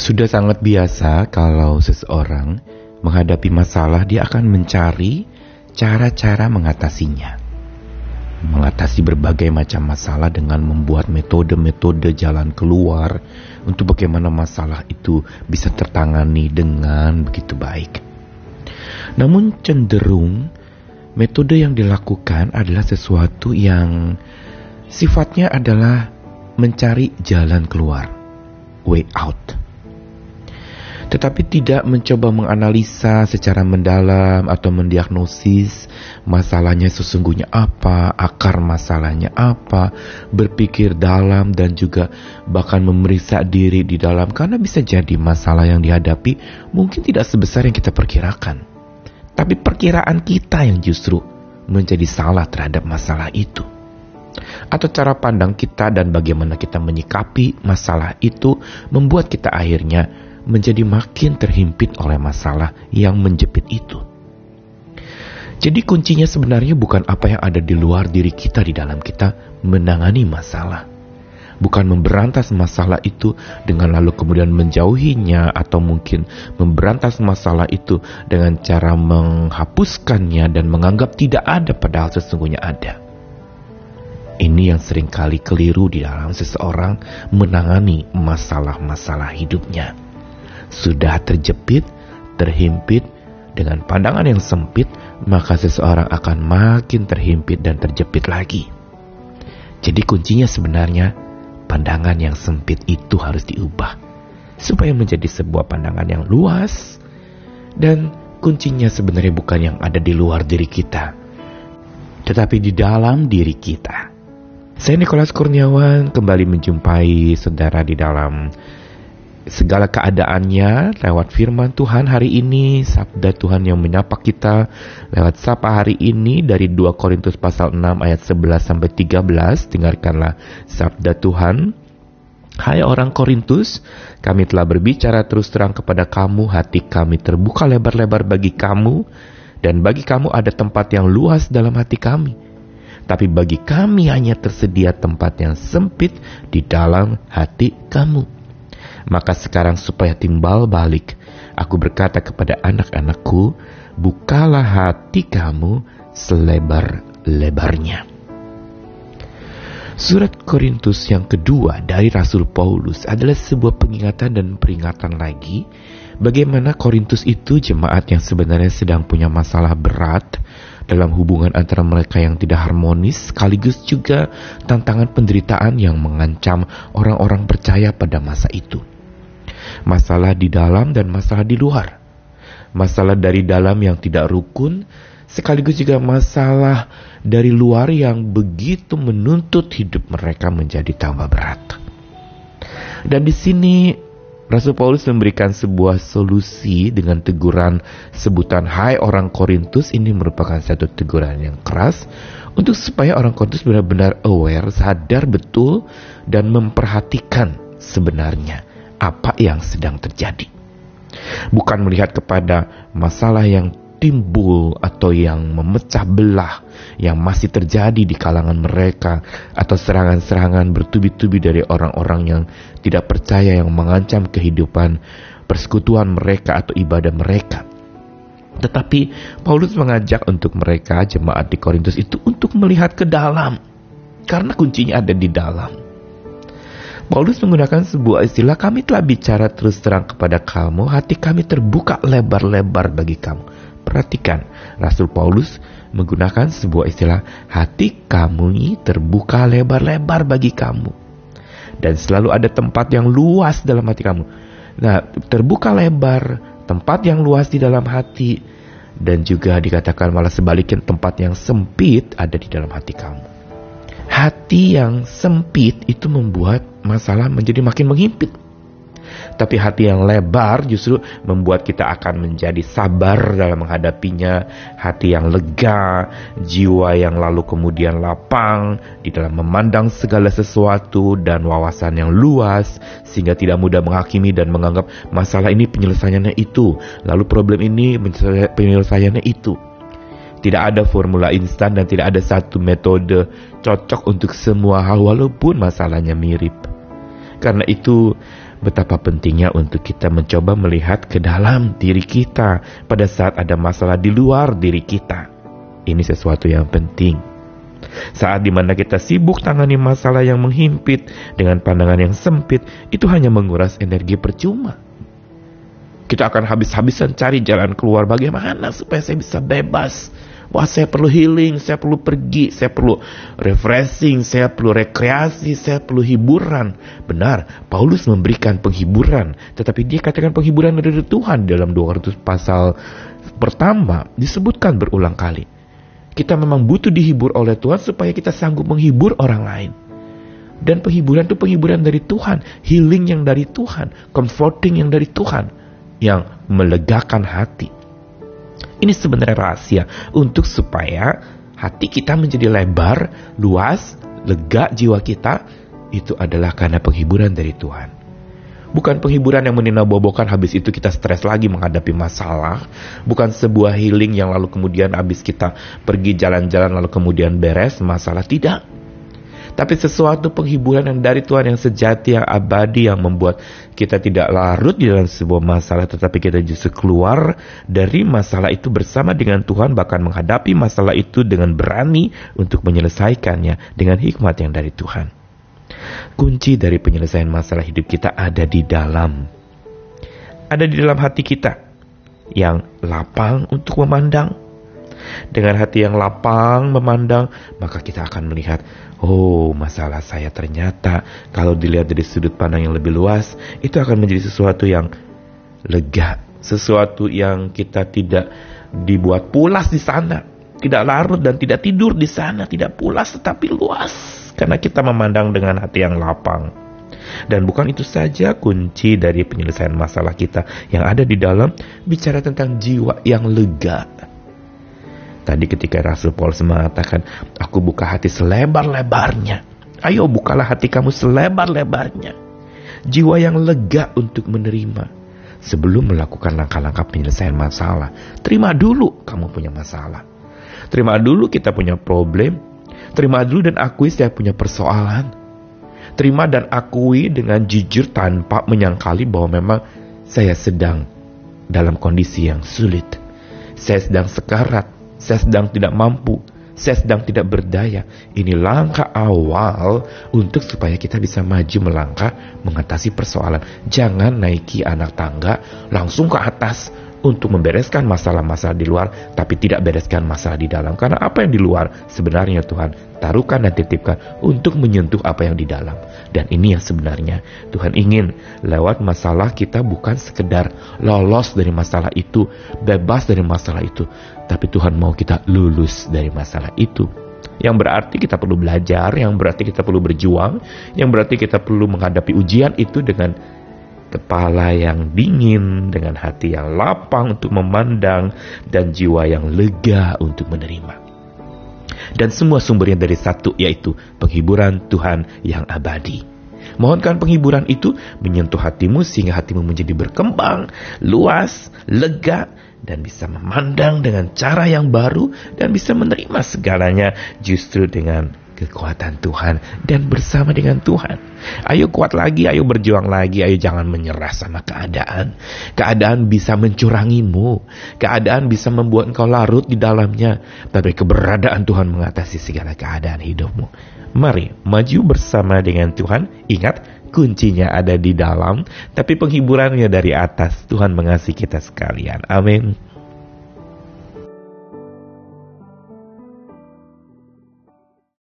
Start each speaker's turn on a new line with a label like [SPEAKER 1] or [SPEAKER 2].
[SPEAKER 1] Sudah sangat biasa kalau seseorang menghadapi masalah dia akan mencari cara-cara mengatasinya. Mengatasi berbagai macam masalah dengan membuat metode-metode jalan keluar untuk bagaimana masalah itu bisa tertangani dengan begitu baik. Namun cenderung metode yang dilakukan adalah sesuatu yang sifatnya adalah mencari jalan keluar, way out tetapi tidak mencoba menganalisa secara mendalam atau mendiagnosis masalahnya sesungguhnya apa, akar masalahnya apa, berpikir dalam dan juga bahkan memeriksa diri di dalam karena bisa jadi masalah yang dihadapi mungkin tidak sebesar yang kita perkirakan. Tapi perkiraan kita yang justru menjadi salah terhadap masalah itu atau cara pandang kita dan bagaimana kita menyikapi masalah itu membuat kita akhirnya menjadi makin terhimpit oleh masalah yang menjepit itu. Jadi kuncinya sebenarnya bukan apa yang ada di luar diri kita di dalam kita menangani masalah. Bukan memberantas masalah itu dengan lalu kemudian menjauhinya atau mungkin memberantas masalah itu dengan cara menghapuskannya dan menganggap tidak ada padahal sesungguhnya ada. Ini yang sering kali keliru di dalam seseorang menangani masalah-masalah hidupnya sudah terjepit, terhimpit dengan pandangan yang sempit, maka seseorang akan makin terhimpit dan terjepit lagi. Jadi kuncinya sebenarnya pandangan yang sempit itu harus diubah supaya menjadi sebuah pandangan yang luas dan kuncinya sebenarnya bukan yang ada di luar diri kita tetapi di dalam diri kita. Saya Nikolas Kurniawan kembali menjumpai saudara di dalam segala keadaannya lewat firman Tuhan hari ini, sabda Tuhan yang menyapa kita lewat sapa hari ini dari 2 Korintus pasal 6 ayat 11 sampai 13. Dengarkanlah sabda Tuhan. Hai orang Korintus, kami telah berbicara terus terang kepada kamu, hati kami terbuka lebar-lebar bagi kamu, dan bagi kamu ada tempat yang luas dalam hati kami. Tapi bagi kami hanya tersedia tempat yang sempit di dalam hati kamu. Maka sekarang supaya timbal balik, aku berkata kepada anak-anakku, bukalah hati kamu selebar-lebarnya. Surat Korintus yang kedua dari Rasul Paulus adalah sebuah pengingatan dan peringatan lagi bagaimana Korintus itu jemaat yang sebenarnya sedang punya masalah berat dalam hubungan antara mereka yang tidak harmonis sekaligus juga tantangan penderitaan yang mengancam orang-orang percaya pada masa itu masalah di dalam dan masalah di luar. Masalah dari dalam yang tidak rukun, sekaligus juga masalah dari luar yang begitu menuntut hidup mereka menjadi tambah berat. Dan di sini Rasul Paulus memberikan sebuah solusi dengan teguran sebutan Hai orang Korintus ini merupakan satu teguran yang keras untuk supaya orang Korintus benar-benar aware, sadar betul dan memperhatikan sebenarnya apa yang sedang terjadi. Bukan melihat kepada masalah yang timbul atau yang memecah belah yang masih terjadi di kalangan mereka atau serangan-serangan bertubi-tubi dari orang-orang yang tidak percaya yang mengancam kehidupan persekutuan mereka atau ibadah mereka. Tetapi Paulus mengajak untuk mereka jemaat di Korintus itu untuk melihat ke dalam karena kuncinya ada di dalam. Paulus menggunakan sebuah istilah kami telah bicara terus terang kepada kamu, hati kami terbuka lebar-lebar bagi kamu. Perhatikan, Rasul Paulus menggunakan sebuah istilah hati kamu terbuka lebar-lebar bagi kamu. Dan selalu ada tempat yang luas dalam hati kamu. Nah, terbuka lebar, tempat yang luas di dalam hati, dan juga dikatakan malah sebaliknya tempat yang sempit ada di dalam hati kamu. Hati yang sempit itu membuat masalah menjadi makin menghimpit. Tapi hati yang lebar justru membuat kita akan menjadi sabar dalam menghadapinya. Hati yang lega, jiwa yang lalu kemudian lapang di dalam memandang segala sesuatu dan wawasan yang luas sehingga tidak mudah menghakimi dan menganggap masalah ini penyelesaiannya itu, lalu problem ini penyelesaiannya itu. Tidak ada formula instan dan tidak ada satu metode cocok untuk semua hal walaupun masalahnya mirip. Karena itu betapa pentingnya untuk kita mencoba melihat ke dalam diri kita pada saat ada masalah di luar diri kita. Ini sesuatu yang penting. Saat di mana kita sibuk tangani masalah yang menghimpit dengan pandangan yang sempit, itu hanya menguras energi percuma. Kita akan habis-habisan cari jalan keluar bagaimana supaya saya bisa bebas. Wah saya perlu healing, saya perlu pergi, saya perlu refreshing, saya perlu rekreasi, saya perlu hiburan. Benar, Paulus memberikan penghiburan, tetapi dia katakan penghiburan dari Tuhan dalam 200 pasal pertama disebutkan berulang kali. Kita memang butuh dihibur oleh Tuhan supaya kita sanggup menghibur orang lain. Dan penghiburan itu penghiburan dari Tuhan, healing yang dari Tuhan, comforting yang dari Tuhan yang melegakan hati. Ini sebenarnya rahasia untuk supaya hati kita menjadi lebar, luas, lega jiwa kita itu adalah karena penghiburan dari Tuhan. Bukan penghiburan yang meninabobokan habis itu kita stres lagi menghadapi masalah. Bukan sebuah healing yang lalu kemudian habis kita pergi jalan-jalan lalu kemudian beres masalah. Tidak tapi sesuatu penghiburan yang dari Tuhan yang sejati, yang abadi, yang membuat kita tidak larut di dalam sebuah masalah, tetapi kita justru keluar dari masalah itu bersama dengan Tuhan, bahkan menghadapi masalah itu dengan berani untuk menyelesaikannya dengan hikmat yang dari Tuhan. Kunci dari penyelesaian masalah hidup kita ada di dalam, ada di dalam hati kita yang lapang untuk memandang, dengan hati yang lapang memandang, maka kita akan melihat, oh masalah saya ternyata kalau dilihat dari sudut pandang yang lebih luas, itu akan menjadi sesuatu yang lega, sesuatu yang kita tidak dibuat pulas di sana, tidak larut dan tidak tidur di sana, tidak pulas tetapi luas. Karena kita memandang dengan hati yang lapang. Dan bukan itu saja kunci dari penyelesaian masalah kita yang ada di dalam bicara tentang jiwa yang lega Tadi ketika Rasul Paulus mengatakan, aku buka hati selebar-lebarnya. Ayo bukalah hati kamu selebar-lebarnya. Jiwa yang lega untuk menerima. Sebelum melakukan langkah-langkah penyelesaian masalah. Terima dulu kamu punya masalah. Terima dulu kita punya problem. Terima dulu dan akui saya punya persoalan. Terima dan akui dengan jujur tanpa menyangkali bahwa memang saya sedang dalam kondisi yang sulit. Saya sedang sekarat saya sedang tidak mampu, saya sedang tidak berdaya. Ini langkah awal untuk supaya kita bisa maju melangkah mengatasi persoalan. Jangan naiki anak tangga langsung ke atas untuk membereskan masalah-masalah di luar, tapi tidak bereskan masalah di dalam. Karena apa yang di luar sebenarnya Tuhan taruhkan dan titipkan untuk menyentuh apa yang di dalam. Dan ini yang sebenarnya Tuhan ingin lewat masalah kita bukan sekedar lolos dari masalah itu, bebas dari masalah itu, tapi Tuhan mau kita lulus dari masalah itu. Yang berarti kita perlu belajar, yang berarti kita perlu berjuang, yang berarti kita perlu menghadapi ujian itu dengan kepala yang dingin, dengan hati yang lapang untuk memandang, dan jiwa yang lega untuk menerima. Dan semua sumbernya dari satu, yaitu penghiburan Tuhan yang abadi. Mohonkan penghiburan itu menyentuh hatimu sehingga hatimu menjadi berkembang, luas, lega, dan bisa memandang dengan cara yang baru dan bisa menerima segalanya justru dengan kekuatan Tuhan dan bersama dengan Tuhan. Ayo kuat lagi, ayo berjuang lagi, ayo jangan menyerah sama keadaan. Keadaan bisa mencurangimu, keadaan bisa membuat engkau larut di dalamnya, tapi keberadaan Tuhan mengatasi segala keadaan hidupmu. Mari maju bersama dengan Tuhan. Ingat, kuncinya ada di dalam, tapi penghiburannya dari atas. Tuhan mengasihi kita sekalian. Amin.